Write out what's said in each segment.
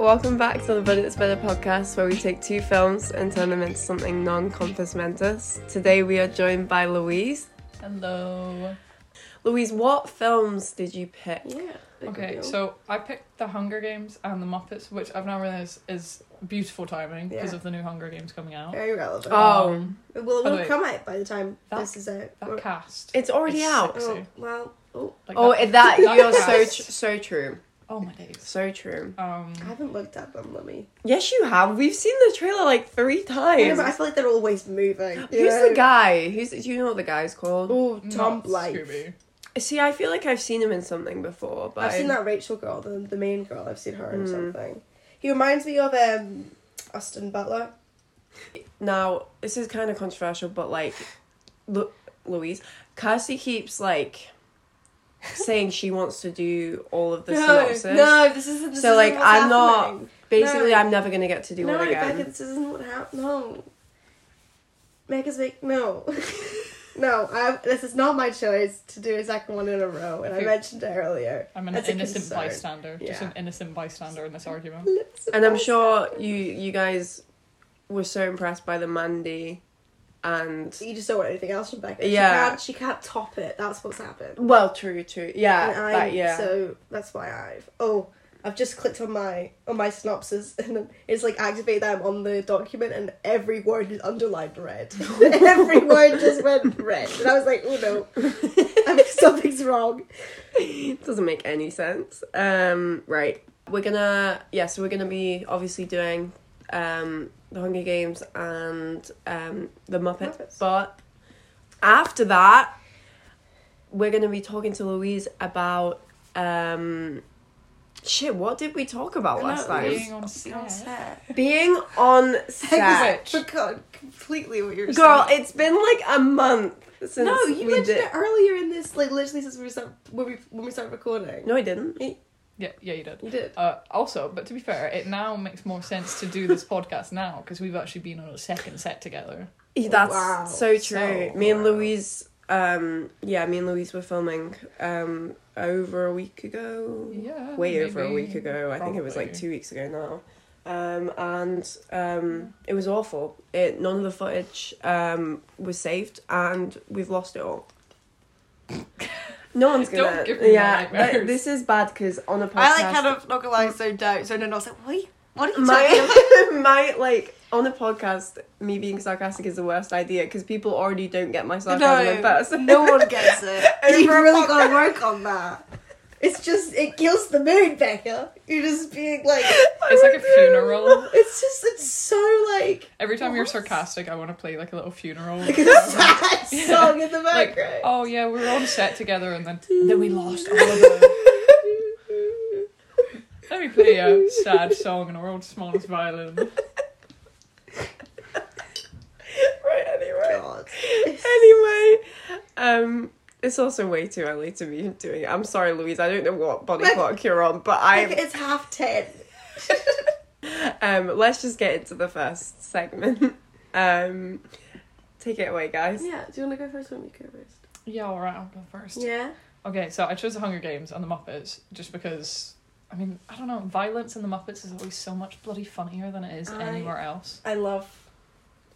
Welcome back to the But It's Better podcast, where we take two films and turn them into something non compos mentis. Today we are joined by Louise. Hello. Louise, what films did you pick? Yeah. Okay, so I picked The Hunger Games and The Muppets, which I've now realised is beautiful timing because Yeah. of the new Hunger Games coming out. very relevant. Oh. Um, it will, it will way, come out by the time that- this is out. that Or- cast. It's already is out. oh, well, oh, Like Oh, that, that, that you're so cast. tr- so true, Oh my days. so true. Um, I haven't looked at them. Let me. Yes, you have. We've seen the trailer like three I, know, times. but I feel like they're always moving. Who's know? the guy? Who's do you know what the guy's called? Oh, Tom not Blyth. See, I feel like I've seen him in something before, but I've seen that Rachel girl, the, the main girl. I've seen her in Hmm. something. He reminds me of um, Austin Butler. Now, this is kind of controversial, but like, Lu- Louise, Kirsty keeps like saying she wants to do all of the synopsis. no, this isn't. This So, isn't like, what's I'm not- Basically, No. I'm never gonna get to do no, one again. Becca, this isn't what happened. No. Make us make no. no, I, this is not my choice to do a second one in a row, and I Okay. mentioned it earlier. I'm an innocent concern. bystander. Just an innocent bystander in this argument. and I'm sure you you guys were so impressed by the Mandy, and you just don't want anything else from Becca. Yeah. she can't, she can't top it. That's what's happened. well, true, true, yeah, I, that, yeah. So that's why I've oh. I've just clicked on my on my synopsis and it's like activate them on the document and every word is underlined red. every word just went red. And I was like, oh no. I think something's wrong. Doesn't make any sense. Um, right. We're gonna yeah, so we're gonna be obviously doing um the Hunger Games and um the Muppets. Muppets. But after that we're gonna be talking to Louise about um shit, what did we talk about last No, time? Being on set. Being on I set. forgot completely what you were Girl, it's been like a month since no, you we mentioned did. it earlier in this, like literally since we start when we when we started recording. No, I didn't. Yeah, yeah, you did. you did. Uh, also, but to be fair, it now makes more sense to do this podcast now because we've actually been on a second set together. That's Wow. so true. So, me and wow. Louise, um, yeah, me and Louise were filming um over a week ago. Yeah. way over a week ago. I think it was like two weeks ago now. Um, and um, it was awful. It none of the footage um was saved, and we've lost it all. No one's Don't gonna. give me yeah, nightmares. but this is bad because on a podcast, I like kind of not gonna lie, zoned out. So no, I was like, wait, what are you talking my my like on a podcast, me being sarcastic is the worst idea because people already don't get my sarcasm in person. no one gets it. Over You've really podcast. got to work on that. It's just it kills the mood, Becca. You're just being like, It's like a funeral. it's just it's so like Every time you're sarcastic, I want to play like a little funeral. like a sad song in the like, background. oh yeah, we were on set together, and then then we lost all of it. Let me play a sad song in a world's smallest violin. right. Anyway. God. anyway, um, it's also way too early to be doing it. I'm sorry, Louise. I don't know what body Like- clock you're on, but Like, I. it's half ten. Um, let's just get into the first segment. Um, take it away, guys. Yeah, do you want to go first? Or want me go first? Yeah, all right, I'll go first. Yeah. Okay, so I chose the Hunger Games and the Muppets just because. I mean, I don't know. Violence in the Muppets is always so much bloody funnier than it is I- anywhere else. I love,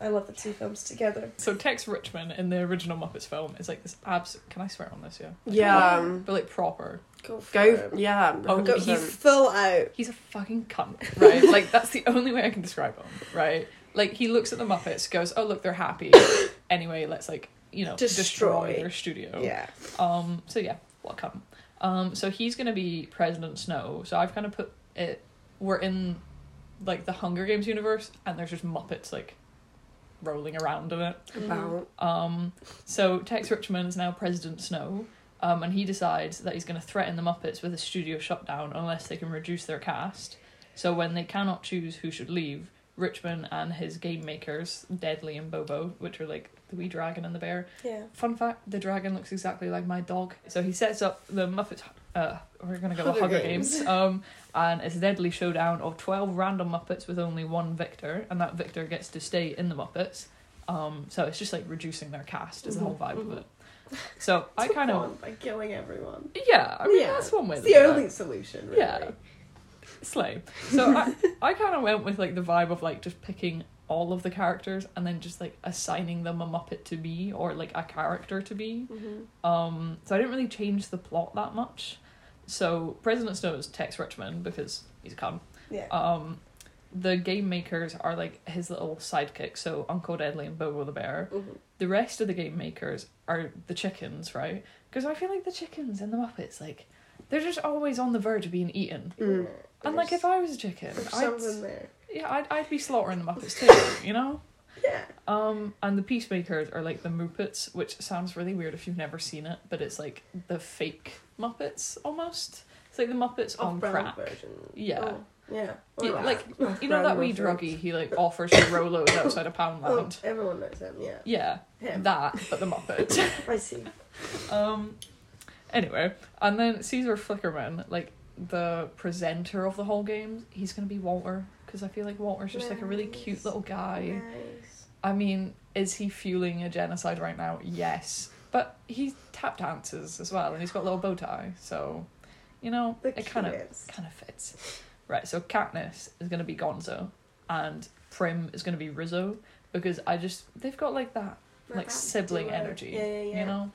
I love the two films together. So Tex Richmond in the original Muppets film is like this abs. Can I swear on this? Yeah. Yeah. Um, But like proper. Go for go. it. Yeah. Oh, Go, 100%. he's full out. He's a fucking cunt, right? like that's the only way I can describe him, right? Like he looks at the Muppets, goes, "Oh look, they're happy." anyway, let's like you know destroy, Destroy. their studio. Yeah. Um. So yeah, what welcome. Um. So he's gonna be President Snow. So I've kind of put it. We're in like the Hunger Games universe, and there's just Muppets like rolling around in it. about. Um, so Tex Richmond is now President Snow, um, and he decides that he's going to threaten the Muppets with a studio shutdown unless they can reduce their cast. So when they cannot choose who should leave, Richmond and his game makers, Deadly and Bobo, which are like the wee dragon and the bear. Yeah. Fun fact: the dragon looks exactly like my dog. So he sets up the Muppets. Uh, we're gonna go Hunger Hunger Games. Games. Um, and it's a deadly showdown of twelve random Muppets with only one victor, and that victor gets to stay in the Muppets. Um, so it's just like reducing their cast is the whole vibe of it. So I kind of by killing everyone. yeah. I mean Yeah, that's one way. It's the only solution. Really. Yeah. Slay. So I, I kind of went with like the vibe of like just picking all of the characters and then just like assigning them a Muppet to be or like a character to be. Mm-hmm. Um, so I didn't really change the plot that much. So President Snow is Tex Richmond because he's a cunt. Yeah. Um, the game makers are like his little sidekick so Uncle Deadly and Bobo the Bear. Mhm. The rest of the game makers are the chickens, right? Because I feel like the chickens and the Muppets, like, they're just always on the verge of being eaten. Mm. And like, if I was a chicken, I'd. Yeah, I'd, I'd be slaughtering the Muppets too, you know. Yeah. Um, and the peacemakers are like the Muppets, which sounds really weird if you've never seen it, but it's like the fake Muppets almost. It's like the Muppets on Off crack. version. Yeah. Oh, yeah. Yeah, like that. you know that wee druggy he like offers you Rolos outside of Oh, Poundland. everyone knows him. Yeah. Yeah, Him. that, but the Muppet. I see. um, anyway, and then Caesar Flickerman, like the presenter of the whole game, he's gonna be Walter because I feel like Walter's just like a really cute little guy. Nice. I mean, is he fueling a genocide right now? Yes. But he tap dances as well and he's got a little bow tie, so you know, The it kind of kind of fits. Right, so Katniss is gonna be Gonzo and Prim is gonna be Rizzo because I just they've got like that like sibling energy. Yeah, yeah, yeah. You know?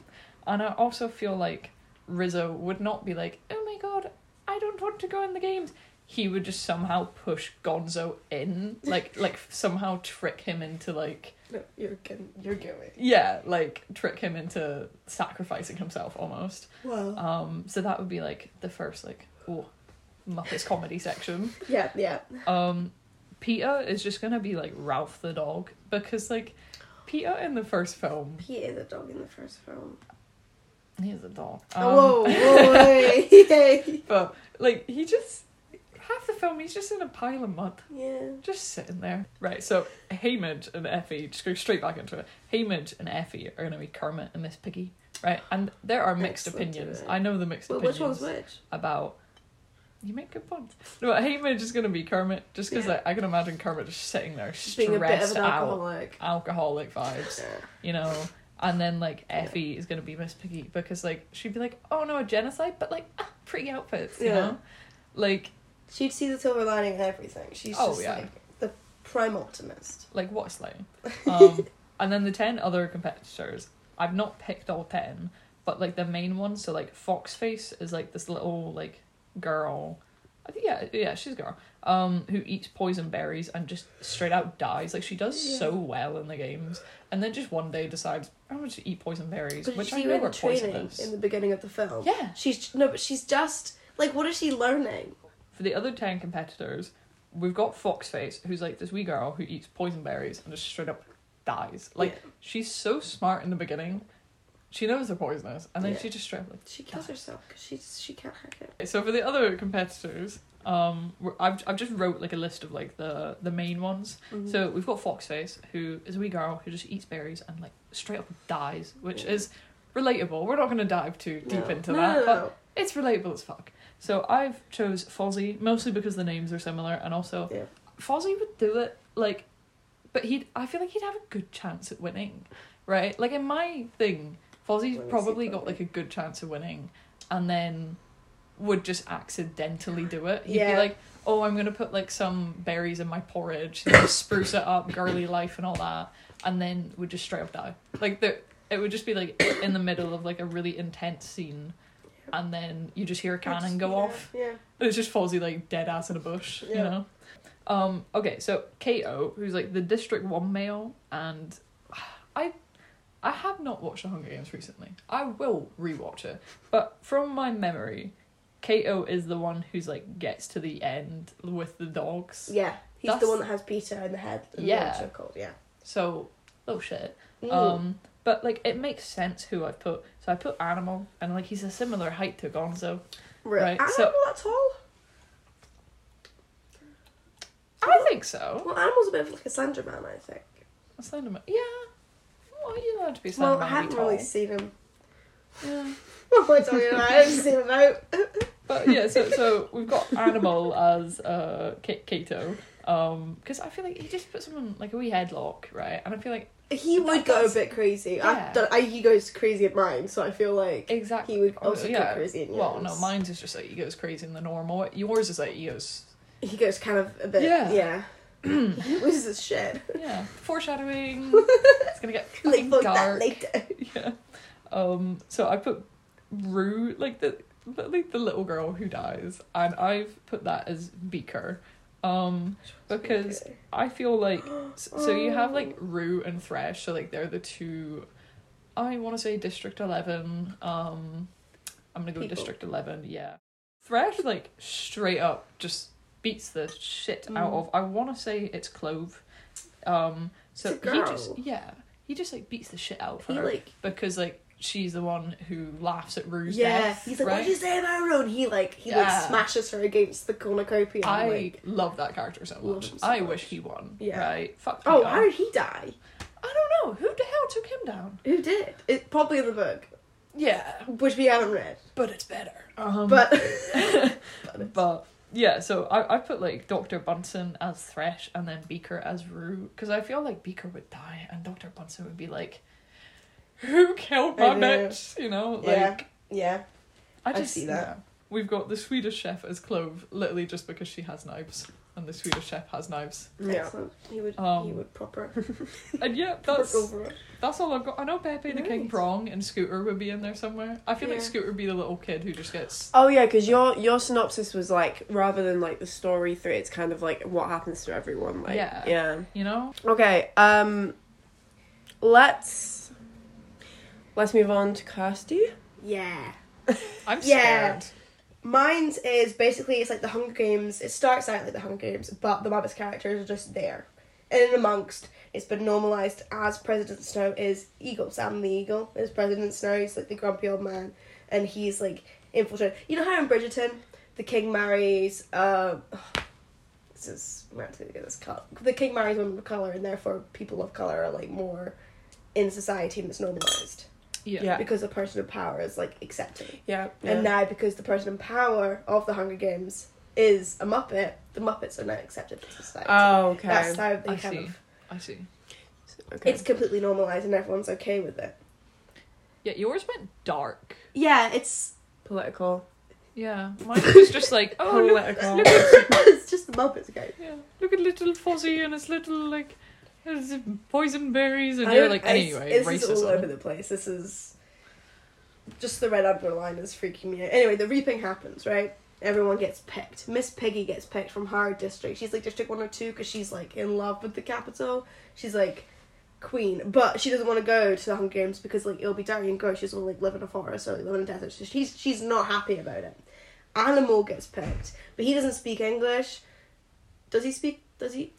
And I also feel like Rizzo would not be like, Oh my god, I don't want to go in the games. He would just somehow push Gonzo in, like like somehow trick him into like No, you're going. You're going. yeah, like trick him into sacrificing himself almost. Wow. Um, so that would be like the first like oh Muppets comedy section. yeah, yeah. Um, Peeta is just gonna be like Ralph the dog because like Peeta in the first film Peeta the dog in the first film. he is a dog. Um, oh, whoa, wait. but like he just half the film he's just in a pile of mud. yeah. just sitting there. Right, so Haymitch and Effie, just go straight back into it. Haymitch and Effie are going to be Kermit and Miss Piggy, right? And there are mixed Excellent opinions. I know the mixed Well, which opinions one's which? about. You make good points. No, but Haymitch is going to be Kermit, just because Yeah. like, I can imagine Kermit just sitting there, Just being a bit of stressed an out, alcoholic. alcoholic vibes, Yeah. you know. And then like. Effie is going to be Miss Piggy because like she'd be like, oh no, a genocide, but like ah, pretty outfits, you Yeah. know, like She'd see the silver lining in everything. She's Oh, just yeah. like the prime optimist. like what slaying um and then the 10 other competitors i've not picked all 10 but like the main ones so like foxface is like this little like girl i think yeah yeah she's a girl um who eats poison berries and just straight out dies like she does Yeah. so well in the games and then just one day decides i'm going to eat poison berries But which i know in are training poisonous in the beginning of the film? yeah She's no, but she's just like, what is she learning? For the other 10 competitors we've got foxface who's like this wee girl who eats poison berries and just straight up dies like Yeah. She's so smart in the beginning. She knows they're poisonous, and then Yeah. she just straight up like. she kills herself because she's she can't hack it. So for the other competitors, um, I've I've just wrote like a list of like the the main ones. Mm-hmm. So we've got Foxface, who is a wee girl who just eats berries and like straight up dies, which Yeah. is relatable. We're not going to dive too deep No. into no, that, no, but. It's relatable as fuck. So I've chose Fozzie mostly because the names are similar, and also Yeah. Fozzie would do it like, but he'd. I feel like he'd have a good chance at winning, right? Like in my thing, Fozzie's probably got like a good chance of winning, and then would just accidentally do it. He'd be like, "Oh, I'm gonna put like some berries in my porridge, spruce it up, girly life, and all that," and then would just straight up die. Like the. It would just be like in the middle of like a really intense scene, and then you just hear a cannon go Yeah, off. Yeah. And it's just Fozzie like dead ass in a bush, yeah. you know. Um. Okay, so Cato, who's like the District One male, and I, I have not watched The Hunger Games recently. I will rewatch it, but from my memory, Cato is the one who's like gets to the end with the dogs. Yeah. He's That's- the one that has Peeta in the head. And Yeah. The yeah. So oh shit. Mm. Um. But like it makes sense who I've put. So I put Animal, and like he's a similar height to Gonzo. right. don't so- know that tall. I think so. Well, Animal's a bit of like a Slender Man, I think. A Slenderman. Yeah. Well, you're allowed to be Slenderman. Well, I haven't tall. really seen him. Yeah. What am I talking about? I haven't seen him out. But yeah, so so we've got Animal as uh Cato. Um, because I feel like he just puts him in like a wee headlock, right? And I feel like He would go a bit crazy. Yeah. I've I, he goes crazy at mine, so I feel like exactly he would Oh, also go crazy in yours. Well, no, mine's is just like he goes crazy in the normal. Yours is like he goes he goes kind of a bit Yeah. yeah. he loses his shit. Yeah, foreshadowing. it's gonna get Like fucking fuck that dark. later. Yeah. Um. So I put Rue, like the like the little girl who dies, and I've put that as Beaker. Um, because. I feel like so you have like Rue and Thresh, so like they're the two. I want to say District Eleven. Um, I'm gonna go People. District Eleven. Yeah, Thresh like straight up just beats the shit out Mm. of. I want to say it's Clove. Um, so he just yeah he just like beats the shit out of he her like because like she's the one who laughs at Rue's yeah. death. He's like, right? "What did you say about her?" And he like he Yeah. like smashes her against the cornucopia. I like, love that character so much. so I much. wish he won. Yeah. Right. Fuck. oh, how did he die? I don't know. Who the hell took him down? Who did? It probably in the book, Yeah, which we haven't read. but it's better. Um, But but yeah, so I, I put like Doctor Bunsen as Thresh and then Beaker as Rue because I feel like Beaker would die and Doctor Bunsen would be like, "Who killed my bitch?" You know, like yeah, yeah. I I just see that. yeah. We've got the Swedish chef as Clove, literally just because she has knives, and the Swedish chef has knives. Yeah. Excellent. He would. Um, he would proper. And yeah, that's go that's all I've got. I know Pepe the King Prawn and Scooter would be in there somewhere. I feel like Scooter would be the little kid who just gets Oh yeah, because your your synopsis was like rather than like the story through, it's kind of like what happens to everyone. Like Yeah. yeah. you know. Okay. Um. Let's let's move on to Kirsty. Yeah. I'm Yeah. scared. Mine's is basically it's like the Hunger Games. It starts out like the Hunger Games, but the Muppets characters are just there. And in amongst, it's been normalised as President Snow is Eagle. Sam the Eagle is President Snow. He's like the grumpy old man, and he's like infiltrated. You know how in Bridgerton, the king marries. Uh, this is meant to get this cut. The king marries women of color, and therefore people of color are like more in society, and it's normalised Yeah. Yeah. because the person in power is like accepted. Yeah. yeah. And now, because the person in power of the Hunger Games is a Muppet, the Muppets are now accepted into society. Oh okay. That's how they I kind see. of. I see. okay. It's completely normalized and everyone's okay with it. Yeah, yours went dark. Yeah, it's political. Yeah, mine was just like, oh look, Political. look at it's just the Muppets, okay. yeah, look at little Fozzie and his little like poison berries, and you're like anyway, this is all over the place. This is just the red underline is freaking me out. Anyway, the reaping happens, right? Everyone gets picked. Miss Piggy gets picked from her district. She's like district one or two because she's like in love with the capital. She's like queen, but she doesn't want to go to the Hunger Games because like it'll be dirty and gross. She doesn't want to like live in a forest or like live in a desert. So she's she's not happy about it. Animal gets picked, but he doesn't speak English. Does he speak? Does he?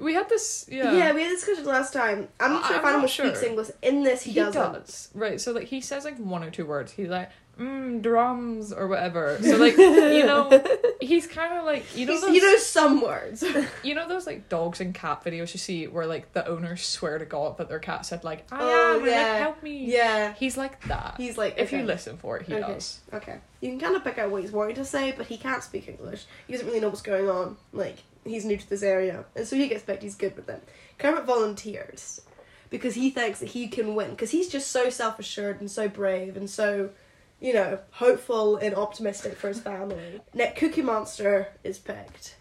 We had this, yeah. Yeah, we had this discussion last time. I'm not sure if Animal sure. speaks English. In this, he, he doesn't. does right. So like he says like one or two words. He's like, mm, drums or whatever. So like you know, he's kind of like you know those, he knows some words. you know those like dogs and cat videos you see where like the owners swear to God that their cat said like I Oh, am and, like, yeah. help me. yeah. He's like that. He's like, if you listen for it, he Okay. does. Okay. You can kind of pick out what he's wanting to say, but he can't speak English. He doesn't really know what's going on. Like, he's new to this area. And so he gets picked, he's good with them. Kermit volunteers because he thinks that he can win. Because he's just so self assured and so brave and so, you know, hopeful and optimistic for his family. Net Cookie Monster is picked.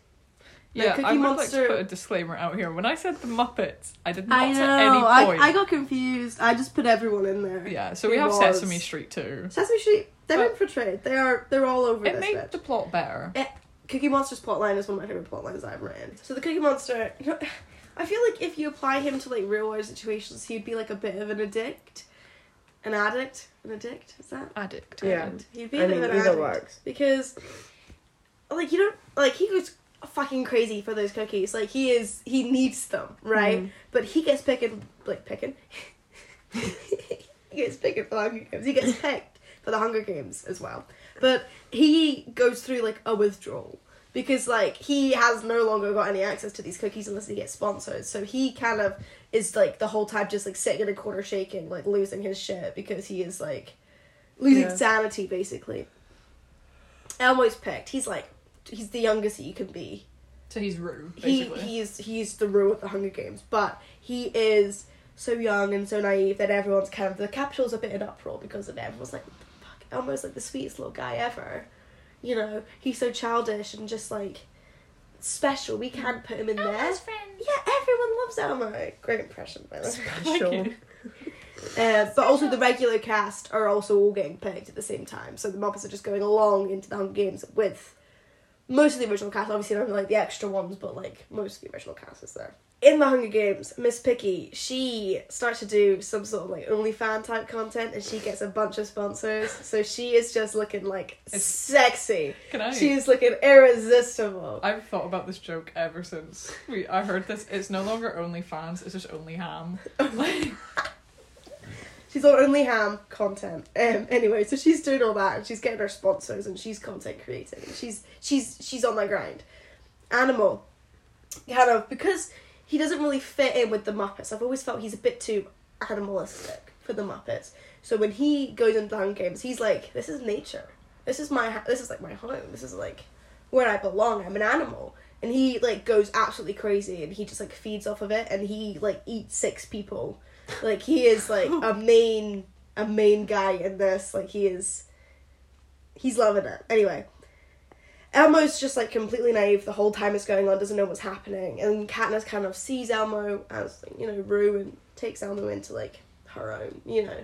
Now, Yeah, Cookie I would Monster- like to put a disclaimer out here. When I said the Muppets, I did not at any point. I, got confused. I just put everyone in there. yeah, so we have was- Sesame Street too. Sesame Street, they're But- infiltrated. They are, they're all over It made bit. the plot better. Cookie Monster's plotline is one of my favorite plotlines I've written. So the Cookie Monster, you know, I feel like if you apply him to like real world situations, he'd be like a bit of an addict, an addict, an addict. Is that? Addict. Yeah. Addict. He'd be a I bit mean, of an addict works. because, like, you don't like he goes fucking crazy for those cookies. Like he is, he needs them, right? Mhm. But he gets picking, like picking. he gets picking for the Hunger Games. He gets picked for the Hunger Games as well. But he goes through like a withdrawal because like he has no longer got any access to these cookies unless he gets sponsored. So he kind of is like the whole time just like sitting in a corner shaking, like losing his shit because he is like losing Yeah. sanity basically. Elmo's picked. He's like he's the youngest that you can be So he's Rue, he he's he's the Rue of the Hunger Games, but he is so young and so naive that everyone's kind of the capital's a bit in uproar because of it. Everyone's like, almost like the sweetest little guy ever. You know, he's so childish and just like special. We can't put him in there. Friend. Yeah, everyone loves Elmo. Great impression, by the way. Special. Uh, but also the regular cast are also all getting picked at the same time. So the Muppets are just going along into the Hunger Games with most of the original cast. Obviously, not like the extra ones, but like most of the original cast is there. In the Hunger Games, Miss Picky, she starts to do some sort of like OnlyFan type content, and she gets a bunch of sponsors. So she is just looking like It's- sexy. Can I? She is looking irresistible. I've thought about this joke ever since we I heard this. It's no longer only fans. It's just only ham. Like, She's on only ham content. Um, anyway, so she's doing all that and she's getting her sponsors and she's content creating. She's she's she's on my grind. Animal, kind of because he doesn't really fit in with the Muppets. I've always felt he's a bit too animalistic for the Muppets. So when he goes into Hunger Games, he's like, "This is nature. This is my this is like my home. This is like where I belong. I'm an animal." And he like goes absolutely crazy and he just like feeds off of it and he like eats six people like he is like a main a main guy in this. Like he is he's loving it. Anyway. Elmo's just like completely naive the whole time it's going on, doesn't know what's happening, and Katniss kind of sees Elmo as you know Rue and takes Elmo into like her own, you know,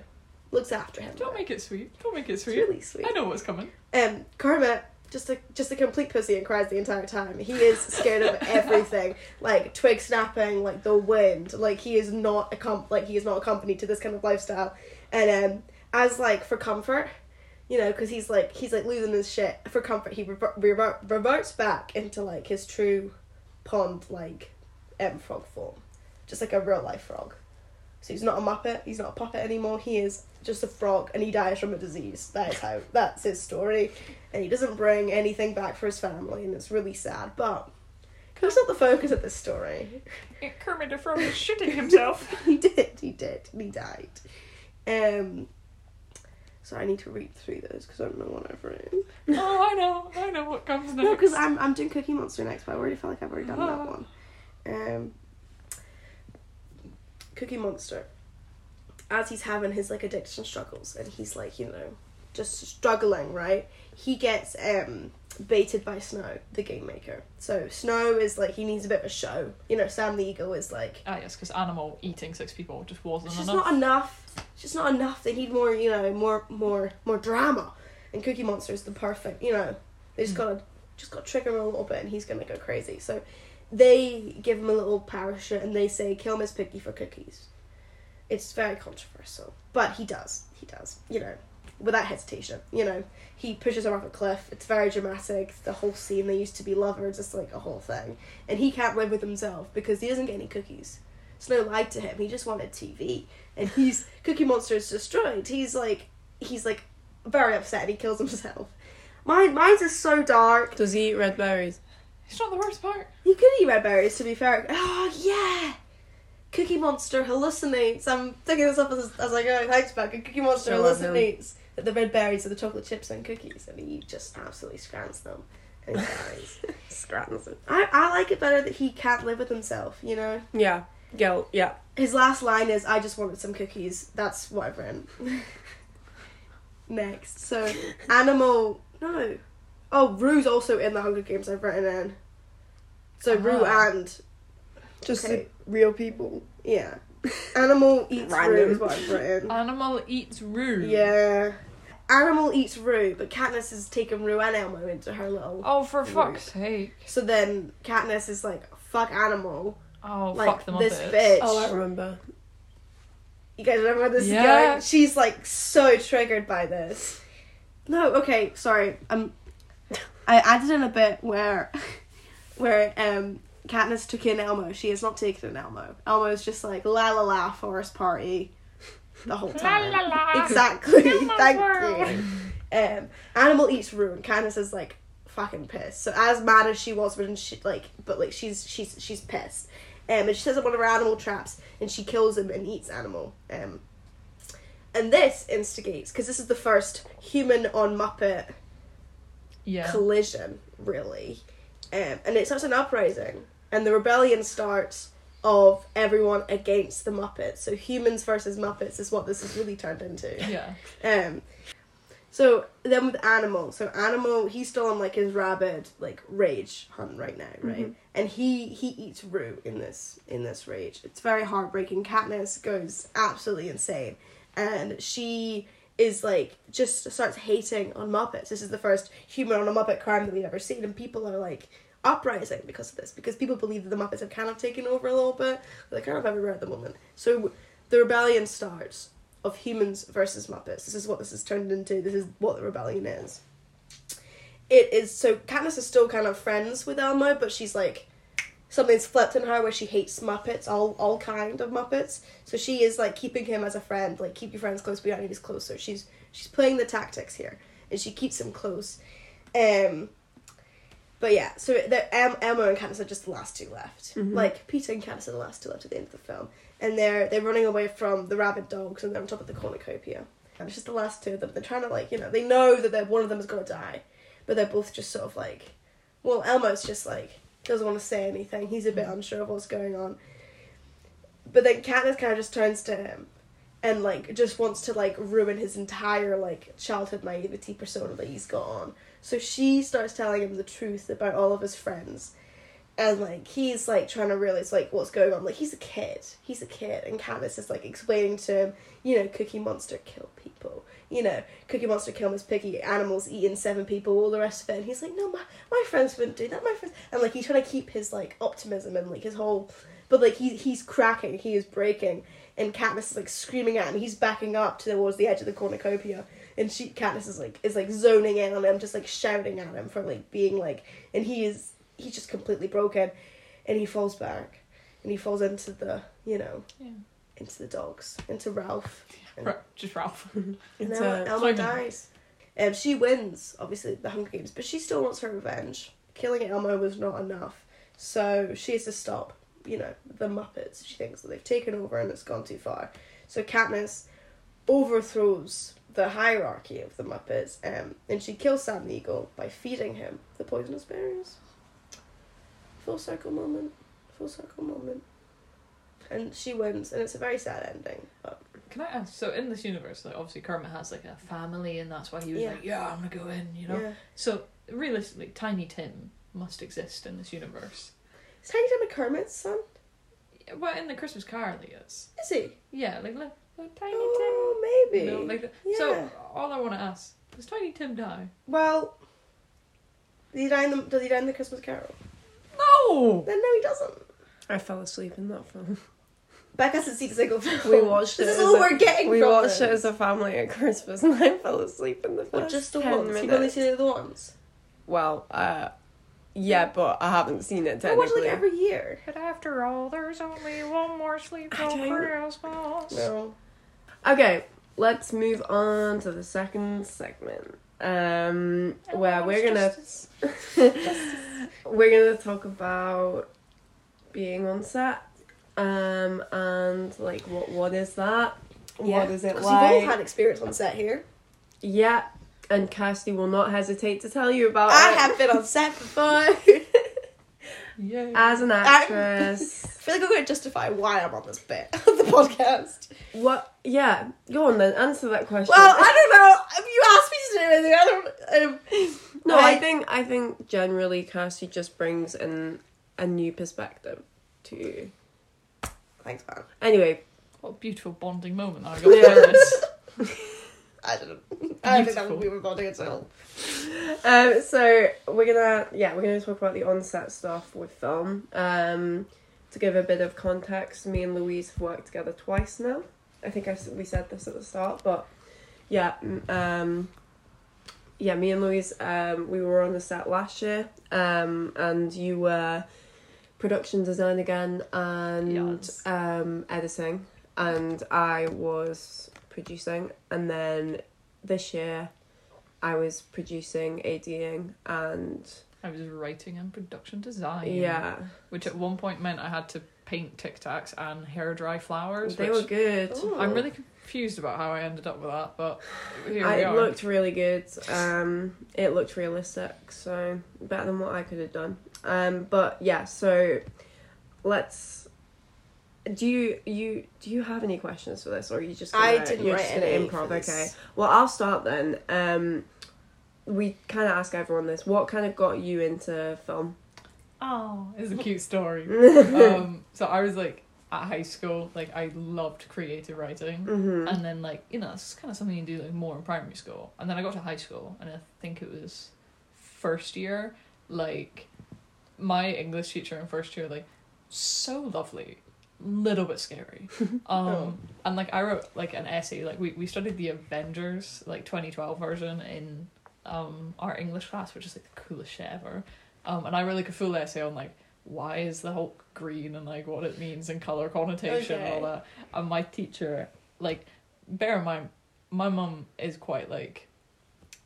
looks after him. don't make it sweet. Don't make it it's sweet. really sweet. I know what's coming. Um, Kermit just a just a complete pussy and cries the entire time. He is scared of everything, like twig snapping, like the wind. Like he is not a comp- like he is not accompanied to this kind of lifestyle. And um, as like for comfort, you know, because he's like he's like losing his shit. For comfort, he revert, revert, reverts back into like his true pond like M frog form, just like a real life frog. So he's not a muppet. He's not a puppet anymore. He is just a frog, and he dies from a disease. That is how. That's his story, and he doesn't bring anything back for his family, and it's really sad. But that's not the focus of this story. Kermit the Frog is shitting himself. he did. He did. And he died. Um. So I need to read through those because I don't know what I've written. oh, I know. I know what comes next. No, because I'm I'm doing Cookie Monster next, but I already feel like I've already done that Ah. one. Um, Cookie Monster, as he's having his like addiction struggles, and he's like you know just struggling, right? He gets um baited by Snow, the game maker. So Snow is like he needs a bit of a show. You know, Sam the Eagle is like Ah, yes, because animal eating six people just wasn't it's just enough. not enough. It's just not enough. They need more, you know, more, more, more drama. And Cookie Monster is the perfect, you know. They just Mm. gotta, just gotta trigger him a little bit, and he's gonna go crazy. So, they give him a little parachute, and they say, "Kill Miss Piggy for cookies." It's very controversial, but he does. He does. You know, without hesitation. You know, he pushes her off a cliff. It's very dramatic. The whole scene. They used to be lovers. It's like a whole thing, and he can't live with himself because he doesn't get any cookies. Snow lied to him. He just wanted TV, and he's Cookie Monster is destroyed. He's like, he's like very upset. and He kills himself. Mine, mine's is so dark. Does he eat red berries? It's not the worst part. You could eat red berries, to be fair. Oh yeah, Cookie Monster hallucinates. I'm thinking this up as, as I go. Thanks, back. Cookie Monster So hallucinates that the red berries are the chocolate chips and cookies, and he just absolutely scrants them and. Scratons. I I like it better that he can't live with himself. You know. Yeah. Guilt. Yeah. His last line is, "I just wanted some cookies." That's what I've written. Next, so animal. No, oh, Rue's also in the Hunger Games. I've written in. So Rue Ah. and Just Okay. The real people. yeah, animal eats Rue Random. is what I've written. Animal eats Rue. Yeah, animal eats Rue, but Katniss has taken Rue and Elmo into her little. Oh, for fuck's sake. So then Katniss is like, "Fuck animal." Oh, Like, fuck the Muppets. this bitch. Oh, I remember. You guys remember where this Yeah. is going? She's like so triggered by this. No, okay, sorry. Um, I added in a bit where, where um, Katniss took in Elmo. She has not taken in Elmo. Elmo's just like la la la forest party, the whole time. La, la, la. Exactly. Thank world. you. Um, Animal eats ruin. Katniss is like fucking pissed. So as mad as she was when she like, but like she's she's she's pissed. Um, and she sets up one of her animal traps and she kills him and eats animal. Um, and this instigates because this is the first human on Muppet Yeah. collision, really. Um, and it starts an uprising, and the rebellion starts of everyone against the Muppets. So humans versus Muppets is what this has really turned into. Yeah. Um, So then with Animal, so Animal, he's still on like his rabid like rage hunt right now, right? Mhm. And he he eats Rue in this in this rage. It's very heartbreaking. Katniss goes absolutely insane, and she is like just starts hating on Muppets. This is the first human on a Muppet crime that we've ever seen, and people are like uprising because of this because people believe that the Muppets have kind of taken over a little bit. They're kind of everywhere at the moment. So the rebellion starts of humans versus Muppets. This is what this has turned into. This is what the rebellion is. It is so Katniss is still kind of friends with Elmo, but she's like something's flipped in her where she hates Muppets, all all kind of Muppets. So she is like keeping him as a friend, like keep your friends close, but your enemies closer. She's she's playing the tactics here, and she keeps him close. Um, but yeah, so the em- Emma and Katniss are just the last two left. Mhm. Like Peeta and Katniss are the last two left at the end of the film, and they're they're running away from the rabid dogs, and they're on top of the cornucopia. And it's just the last two of them. They're trying to like you know they know that they're, one of them is gonna die, but they're both just sort of like, well, Elmo's just like doesn't want to say anything. He's a bit unsure of what's going on. But then Katniss kind of just turns to him and like just wants to like ruin his entire like childhood naivety persona that he's got on. So she starts telling him the truth about all of his friends. And like he's like trying to realize like what's going on. Like he's a kid. He's a kid and Katniss is like explaining to him, you know, Cookie Monster kill people. You know, Cookie Monster kill Miss Piggy, animals eating seven people, all the rest of it. And he's like, No, my my friends wouldn't do that, my friends and like he's trying to keep his like optimism and like his whole but like he he's cracking, he is breaking and Katniss is like screaming at him. He's backing up towards the edge of the cornucopia, and she Katniss is like is like zoning in on him, just like shouting at him for like being like, and he is he's just completely broken, and he falls back, and he falls into the you know Yeah. into the dogs, into Ralph, and, just Ralph. and It's Elma, a- Elma Simon. dies. Um, she wins obviously the Hunger Games, but she still wants her revenge. Killing Elmo was not enough, so she has to stop. You know the Muppets. She thinks that they've taken over and it's gone too far. So Katniss overthrows the hierarchy of the Muppets, um, and she kills Sam the Eagle by feeding him the poisonous berries. Full circle moment. Full circle moment. And she wins, and it's a very sad ending. But Can I ask? So in this universe, like obviously Kermit has like a family, and that's why he was Yeah. like, "Yeah, I'm gonna go in," you know. yeah, So realistically, Tiny Tim must exist in this universe. is Tiny Tim a Kermit's son? Well, in the Christmas Carol, he is. Is he? Yeah, like little, little Tiny Oh, Tim. maybe. You know, like Yeah. so. All I want to ask: Does Tiny Tim die? Well, did he die in the, does he die in the Christmas Carol? No. Then no, he doesn't. I fell asleep in that film. Beck hasn't seen a single film. We watched it This is all a- we're getting We from watched this. it as a family at Christmas, and I fell asleep in the first What, just the 10 once? minutes. You've only seen it the ones. Well, uh, yeah, but I haven't seen it I watch it like every year. But after all, there's only one more sleep I till don't- Christmas. No. Okay, let's move on to the second segment. Um, where we're gonna we're gonna talk about being on set. Um, and like what what is that? What is it like? you've all had experience on set here. Yeah, and Kirsty will not hesitate to tell you about I it. have been on set before. Yay. As an actress. I feel like I'm going to justify why I'm on this bit of the podcast. what? Yeah, go on then, answer that question. Well, I don't know. If you asked me to do anything, I don't. Um, no, I I- think I think generally Kirsty just brings in a new perspective to you. Thanks, man. Anyway, What a beautiful bonding moment I got to hear this. I didn't. know. I don't think that we were bonding at all. um, so we're gonna yeah we're gonna talk about the on-set stuff with film. Um, to give a bit of context, me and Louise have worked together twice now. I think I we said this at the start, but yeah, um, yeah, me and Louise, um, we were on the set last year, um, and you were production design again and um, editing, and I was producing, and then this year I was producing, ADing, and I was writing and production design. yeah, Which at one point meant I had to paint Tic Tacs and hair dry flowers. they which were good. Ooh. I'm really confused about how I ended up with that, but here I, we it looked really good. Um, it looked realistic, so better than what I could have done. Um, but yeah, so let's do you you do you have any questions for this, or are you just I gonna, didn't you're write just gonna improv? for this. Okay. Well, I'll start then. Um, we kind of ask everyone this. What kind of got you into film? Oh, it's a cute story. um, so I was like at high school, like I loved creative writing, hmm and then like you know it's kind of something you do like more in primary school, and then I got to high school, and I think it was first year, like my English teacher in first year, like so lovely, little bit scary, um, Oh. and like I wrote like an essay, like we we studied the Avengers like twenty twelve version in um our English class, which is like the coolest shit ever. Um, and I wrote like a full essay on like why is the Hulk green and like what it means in color connotation and all that. And my teacher, like, bear in mind, my mum is quite like,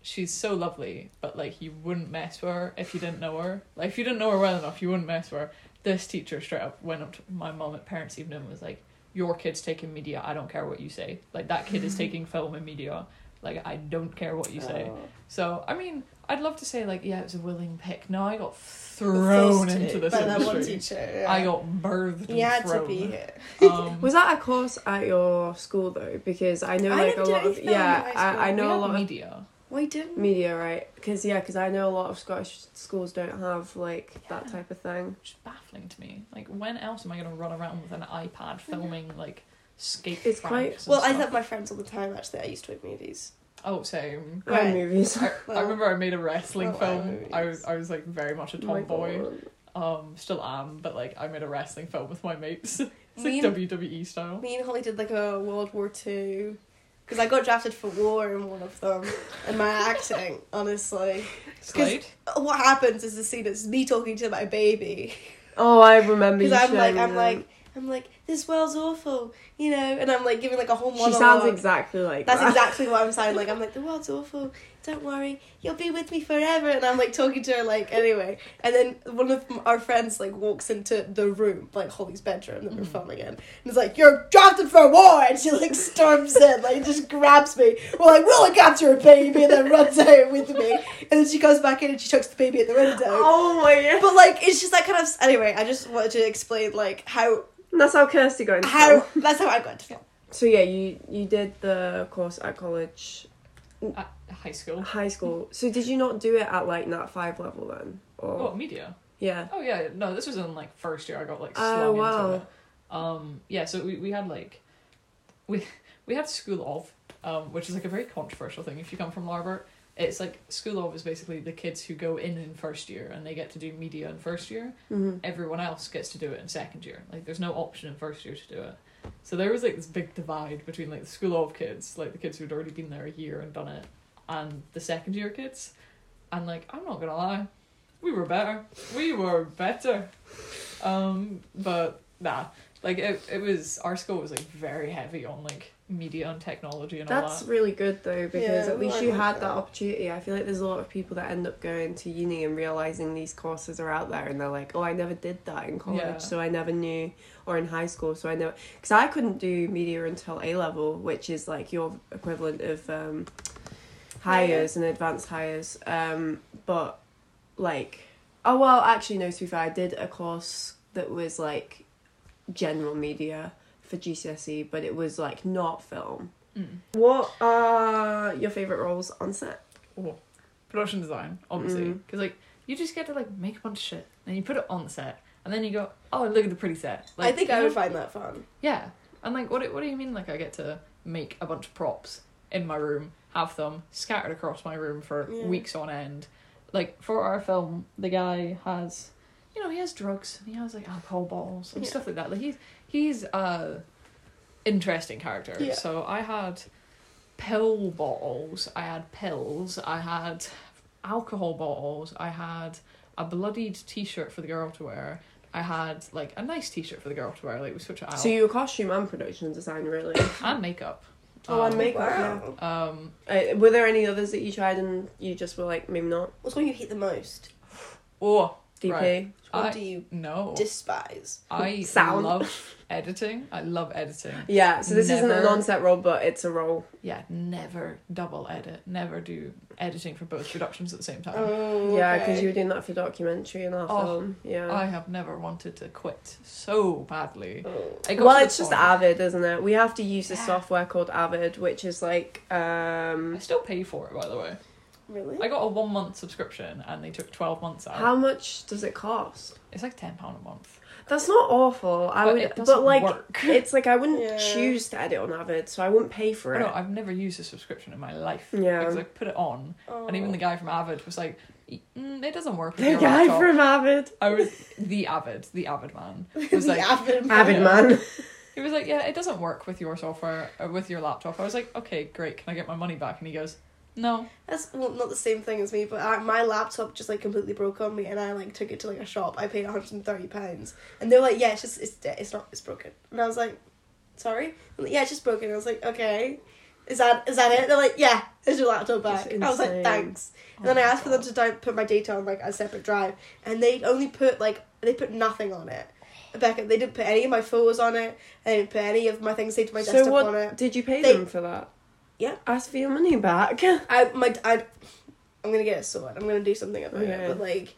she's so lovely, but like you wouldn't mess with her if you didn't know her. Like if you didn't know her well enough, you wouldn't mess with her. This teacher straight up went up to my mom at parents' evening and was like, "Your kid's taking media. I don't care what you say. Like that kid is taking film and media. Like I don't care what you say." Oh. So I mean, I'd love to say like, yeah, it was a willing pick. No, I got thrown into this by that one industry. teacher. Yeah. I got birthed. You and had to be here. Um, Was that a course at your school though? Because I know I like a lot of yeah, I, I know we a had lot of media. Why didn't? media, right? Because yeah, because I know a lot of Scottish schools don't have like that type of thing. Which is baffling to me. Like, when else am I gonna run around with an iPad filming like skate It's quite- pranks and Well, I stuff? my friends all the time. Actually, I used to make movies. Oh, same. Crime Right. movies. I, I remember I made a wrestling Well, film. I I was I was like very much a Oh tomboy. Um, still am, but like I made a wrestling film with my mates. It's Me like and- WWE style. Me and Holly did like a World War Two, because I got drafted for war in one of them. And my acting, honestly, Slade. what happens is the scene it's me talking to my baby, Oh, I remember. because I'm like I'm me like I'm like this world's awful, you know, and I'm like giving like a whole monologue. She sounds exactly like That's that. exactly what I'm sounding like. I'm like, the world's awful. Don't worry, you'll be with me forever. And I'm like talking to her like anyway. And then one of our friends like walks into the room, like Holly's bedroom that we're Mhm. filming in, and is like, "You're drafted for war!" And she like storms in, like just grabs me. We're like, "We'll look after her, baby," and then runs out with me. And then she goes back in and she chucks the baby at the window. Oh my god. But like, it's just that kind of. Anyway, I just wanted to explain like how That's how Kirsty got into how film. that's how I got into film. So yeah, you you did the course at college, At high school. high school. So did you not do it at like Nat five level then? Or Oh, media. yeah. Oh yeah, no, this was in like first year. I got like Oh, slung wow. into it. Um, yeah, so we, we had like, we we had school of, um, which is like a very controversial thing if you come from Larbert. It's like school of is basically the kids who go in in first year and they get to do media in first year. hmm Everyone else gets to do it in second year. Like there's no option in first year to do it. So there was like this big divide between like the school of kids, like the kids who'd already been there a year and done it, and the second year kids. And like I'm not gonna lie, we were better. We were better. Um, but nah, like it, it was our school was like very heavy on like media and technology and all That's that. really good though because Yeah, at least I you like had that. that opportunity. I feel like there's a lot of people that end up going to uni and realizing these courses are out there and they're like, "Oh, I never did that in college, Yeah. so I never knew." Or in high school, so I know because I couldn't do media until A level, which is like your equivalent of um, Highers and advanced Highers. Um, but like, oh well, actually no. To be fair, I did a course that was like general media for GCSE, but it was like not film. Mm. What are your favorite roles on set? Oh, production design, obviously, Mm. because like you just get to like make a bunch of shit and you put it on the set and then you go, oh look at the pretty set. Like, I think I would find that fun. Yeah, and like, what? do- What do you mean? Like, I get to make a bunch of props in my room, have them scattered across my room for Yeah. weeks on end. Like for our film, the guy has, you know, he has drugs and he has like alcohol bottles and Yeah. stuff like that. Like he's he's a interesting character. Yeah. So I had pill bottles, I had pills, I had alcohol bottles, I had a bloodied T-shirt for the girl to wear. I had like a nice T-shirt for the girl to wear. Like we switch it out So you were costume and production design, really? and makeup. Oh, and Um, makeup. Wow. Um, Uh, were there any others that you tried and you just were like, maybe not? What's one you hate the most? oh, DP. Right. Or I do you no. despise? I Sound. love editing. I love editing. Yeah, so this isn't an Never- on-set role, but it's a role. Yeah, never double edit. Never do editing for both productions at the same time. Oh, Yeah, because okay. you were doing that for documentary and our Oh, film. Yeah. I have never wanted to quit so badly. Oh. Well, it's just point- Avid, isn't it? We have to use this Yeah. software called Avid, which is like um I still pay for it, by the way. Really? I got a one month subscription and they took 12 months out. how much does it cost? It's like £10 a month. That's not awful. I But would, it but like, work. it's like I wouldn't Yeah. choose to edit on Avid, so I wouldn't pay for it. know, I've never used a subscription in my life. Yeah. Because I put it on Oh. and even the guy from Avid was like, mm, it doesn't work the your guy laptop. from Avid, I was the Avid, the Avid man. Was the like, avid, Avid man. He was like, yeah, it doesn't work with your software, uh, with your laptop. I was like, okay, great. Can I get my money back? And he goes, no. That's well, not the same thing as me, but I, my laptop just like completely broke on me, and I like took it to like a shop. I paid one hundred and thirty pounds, and they're like, "Yeah, it's just it's it's not it's broken." And I was like, "Sorry, like, yeah, it's just broken." I was like, "Okay, is that is that it?" They're like, "Yeah, here's your laptop back." I was like, "Thanks." And Oh then I oh my asked for them to put my data on like a separate drive, and they only put like they put nothing on it. Becca, they didn't put any of my photos on it. They didn't put any of my things saved to my so desktop what on it. did you pay They- them for that? Yeah. Ask for your money back. I my I, I'm gonna get a sword. I'm gonna do something about Okay. it, but like.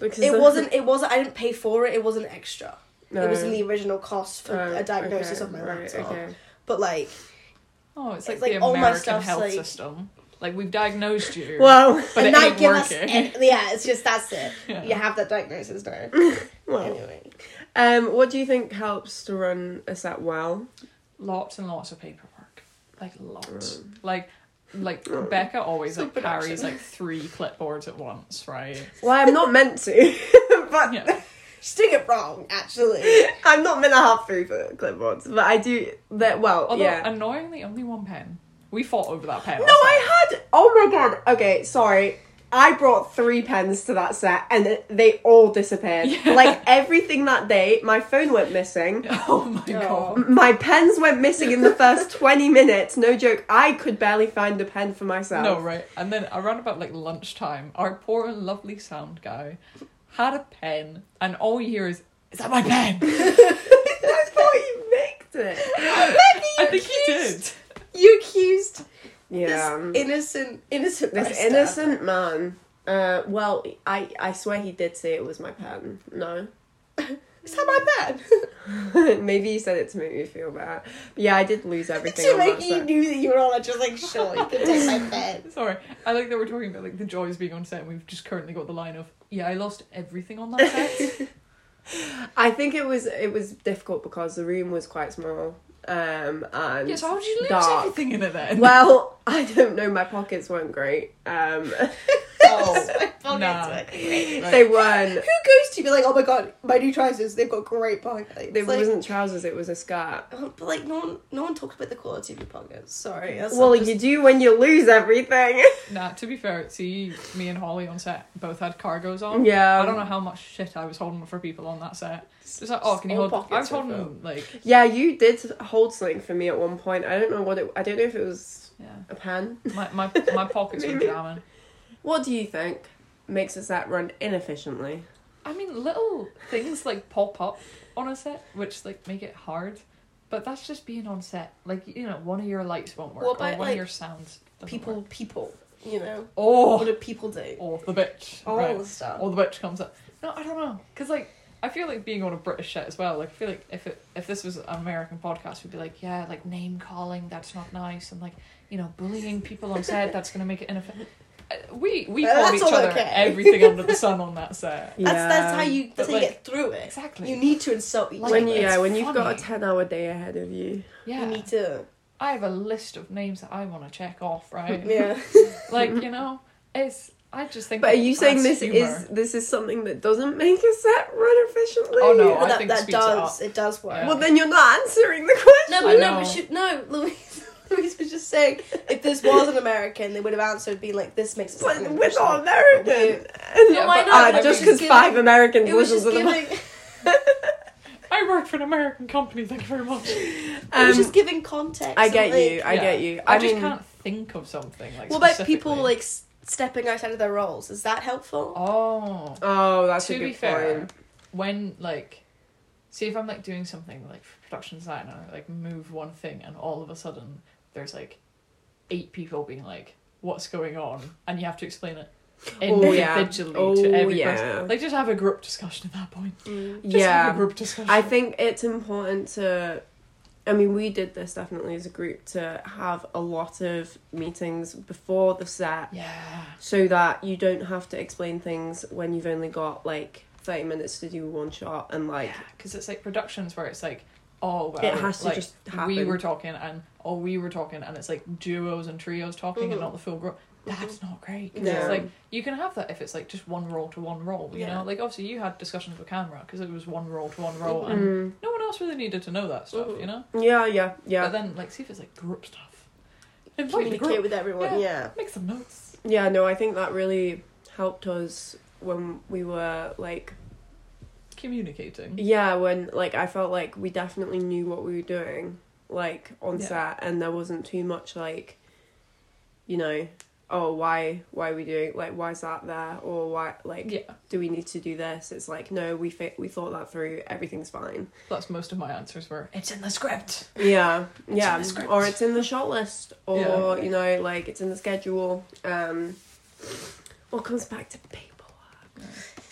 because It wasn't. It wasn't. I didn't pay for it. It wasn't extra. No. It was in the original cost for Oh, a diagnosis okay, of my right, laptop. okay. But like, Oh, it's like It's like the all my American stuff's health like- system. Like, we've diagnosed you. Well, but and it ain't give working. us. and- yeah, it's just that's it. Yeah. You have that diagnosis now. well. anyway, Um, what do you think helps to run a set well? lots and lots of paperwork. Like, lots. Like, like Becca always like carries like three clipboards at once, right? Well, I'm not meant to, but Yeah. she's doing it wrong. Actually, I'm not meant to have three clipboards. But I do that. Well, Although yeah. annoyingly only one pen. We fought over that pen. No, I had. Oh my god. Okay, sorry. I brought three pens to that set, and they all disappeared. Yeah. Like everything that day, my phone went missing. Oh my Oh. god. My pens went missing in the first 20 minutes. No joke. I could barely find a pen for myself. No, right. And then around about like lunchtime, our poor and lovely sound guy had a pen, and all you hear is, "Is that my pen?" I thought you nicked it. I think he did. you accused Yeah. this innocent, innocent, This bystander. innocent man. Uh, well, I, I swear he did say it was my pen. No. Is that my pen? Maybe he said it to make me feel bad. But yeah, I did lose everything. to on that make you knew that you were on. I just like sure you can take my pen. Sorry, I like that we're talking about like the joys of being on set. and We've just currently got the line of, "Yeah, I lost everything on that set." I think it was it was difficult because the room was quite small. Um, and yeah, so how did you lose dark. everything in it then? Well, I don't know. My pockets weren't great. Um, oh, My nah. were. Right. they weren't. Who goes to be like, oh my god, my new trousers, they've got great pockets. It It's like, wasn't trousers. It was a skirt. oh, but like no one, no one talks about the quality of your pockets. Sorry. That's Well, just- you do when you lose everything. Nah, to be fair, see, me and Holly on set both had cargos on. yeah. I don't know how much shit I was holding for people on that set. Just like, oh, can you hold? I was pockets were holding like, Yeah, you did hold something for me at one point. I don't know what it. I don't know if it was yeah, a pen. my my my pockets were Maybe. jamming. What do you think makes a set run inefficiently? I mean, little things like pop up on a set, which like make it hard. But that's just being on set. Like you know, one of your lights won't work, What or about, one like, of your sounds. doesn't people, work. people, you know, oh! what Oh, do people do? oh, the bitch. All right. the stuff. Or the bitch comes up. No, I don't know, cause like I feel like being on a British set as well. Like I feel like if it if this was an American podcast, we'd be like, yeah, like name calling, that's not nice, and like you know, bullying people on set, that's gonna make it ineffective. We we Uh, called that's each other okay. everything under the sun on that set. That's that's how you But, that's how you like, get through it. Exactly. You need to insult each Like, when other. you yeah, when you've got a ten hour day ahead of you. yeah. You need to. I have a list of names that I want to check off, right? Yeah. like you know, it's. I just think. But are you saying this humour. is this is something that doesn't make a set run efficiently? Oh, no, But I that, think that speeds it does it does work. Yeah. Well, then you're not answering the question. No, but no, know. but should, no, Louise. Louise was just saying if this was an American, they would have answered being like, "This makes sense." But we're not efficient." American. Yeah, I but know, Uh, just because five giving- Americans It was just to the giving. I work for an American company. Thank you very much. it was Um, just giving context. I get like- you. I Yeah. get you. I, I, just can't think of something like. What about people like s- stepping outside of their roles. Is that helpful? Oh. Oh, that's to a good be fair, point. when like, see if I'm like doing something like production designer, like move one thing, and all of a sudden there's like eight people being like, "What's going on?" and you have to explain it Oh, yeah. individually Oh, to every yeah. person. Like, just have a group discussion at that point. Mm. Just have Yeah. a group discussion. I think it's important to. I mean, we did this definitely as a group to have a lot of meetings before the set yeah. so that you don't have to explain things when you've only got like 30 minutes to do one shot and like. because it's like productions where it's like, oh well, It has to like, just happen. We were talking and oh we were talking and it's like duos and trios talking and Mhm. not the full group. That's not great. 'cause No. It's like you can have that if it's like just one role to one role. You Yeah. know, like obviously you had discussions with camera because it was one role to one role Mhm. and no one else really needed to know that stuff. Mhm. You know. yeah, yeah, yeah. But then like see if it's like group stuff. Invite Communicate with everyone. Yeah. Yeah. Make some notes. Yeah, no, I think that really helped us when we were like Communicating. yeah, when like I felt like we definitely knew what we were doing like on Yeah. set and there wasn't too much like you know, oh why why are we doing like why is that there or why like Yeah, do we need to do this? It's like no, we fi- we thought that through, everything's fine. that's most of my answers were. It's in the script. Yeah, yeah, script. or it's in the shot list, or Yeah. you know, like it's in the schedule. Um, all comes back to paperwork. But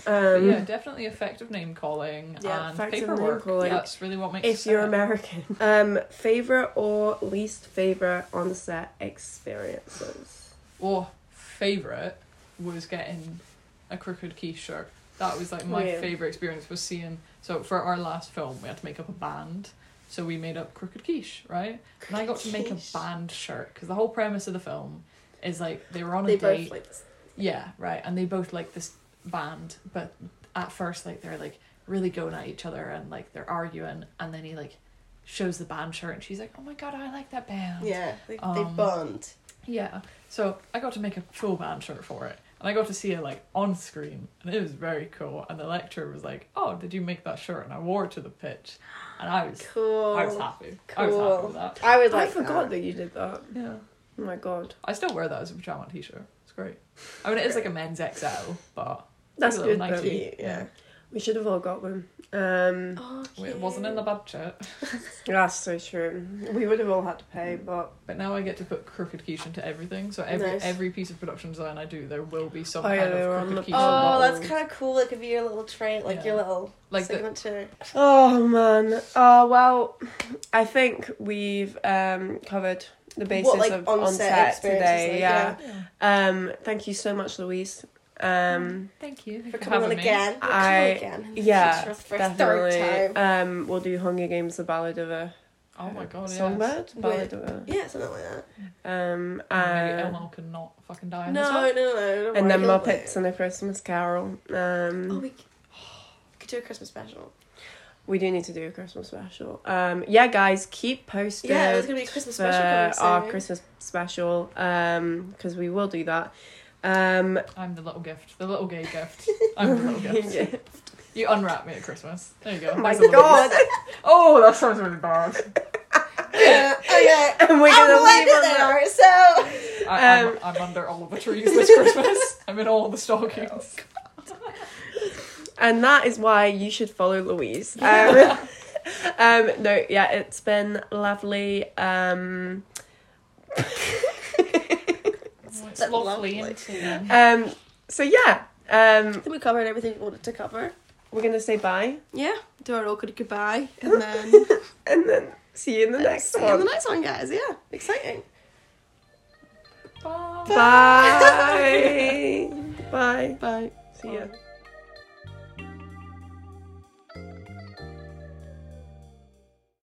Um, yeah, definitely effective name calling Yeah, and paperwork. calling. That's really what makes. if you're. American, um, favorite or least favorite on set experiences. or favorite was getting a crooked key shirt. That was like my Yeah. favorite experience was seeing. So for our last film, we had to make up a band. So we made up Crooked Quiche, right? And I got to make a band shirt because the whole premise of the film is like they were on a They date. both like this. Yeah, right. And they both like this band, but at first, like they're like really going at each other and like they're arguing, and then he like shows the band shirt, and she's like, "Oh my god, I like that band." Yeah. They, they Um, bond. Yeah. So I got to make a full band shirt for it, and I got to see it like on screen, and it was very cool. And the lecturer was like, "Oh, did you make that shirt?" And I wore it to the pitch, and I was Cool. I was happy. I was happy with that. I would I like forgot that. you did that. Yeah. Oh my god, I still wear that as a pajama t-shirt. It's great. I mean, it is like a men's XL, but that's good. little though. Nike. Cute, yeah. We should have all got them. Um, Oh, it wasn't in the budget. that's so true. We would have all had to pay, but But now I get to put crooked quiche into everything. So every Nice. every piece of production design I do, there will be some Oh, yeah, kind they were of on crooked the- quiche. Oh, on that's kind of cool. It could be your little trait, like Yeah. your little Like the- signature. Oh man. Oh well. I think we've um, covered the basis What, like, of on on set set experiences, today. like, yeah. Yeah. Um. Thank you so much, Louise. Um. Thank you For for coming on again. You're I- again. Yeah. For Definitely. third time. Um. We'll do Hunger Games: The Ballad of a Oh my god, yes. Songbird. Ballad Wait. of a. Yeah, something like that. Um. Maybe Uh, Elmo can not fucking die in No, this no, one. no, no. don't and worry, then he'll Muppets and a Christmas Carol. Um. Oh, we c- could do a Christmas special. We do need to do a Christmas special. Um, yeah, guys, keep posted. Yeah, there's gonna be a Christmas special coming soon. our Christmas special. Um, because we will do that. Um, I'm the little gift, the little gay gift. I'm the little gift. You unwrap me at Christmas. There you go. oh my There's god! Oh, that sounds really bad. Yeah, okay. and we're I'm gonna leave landed on there, so. I, Um, I'm, I'm under all of the trees this Christmas. I'm in all the stockings. And that is why you should follow Louise. Um, um, no, yeah, it's been lovely. Um, It's That's lovely. lovely. isn't it? um, so yeah, um, I think we covered everything we wanted to cover. we're gonna say bye Yeah, do our awkward goodbye, and then and then see you in the next one. see you in the next one, guys. Yeah, exciting. Bye. Bye. bye. Bye. See ya.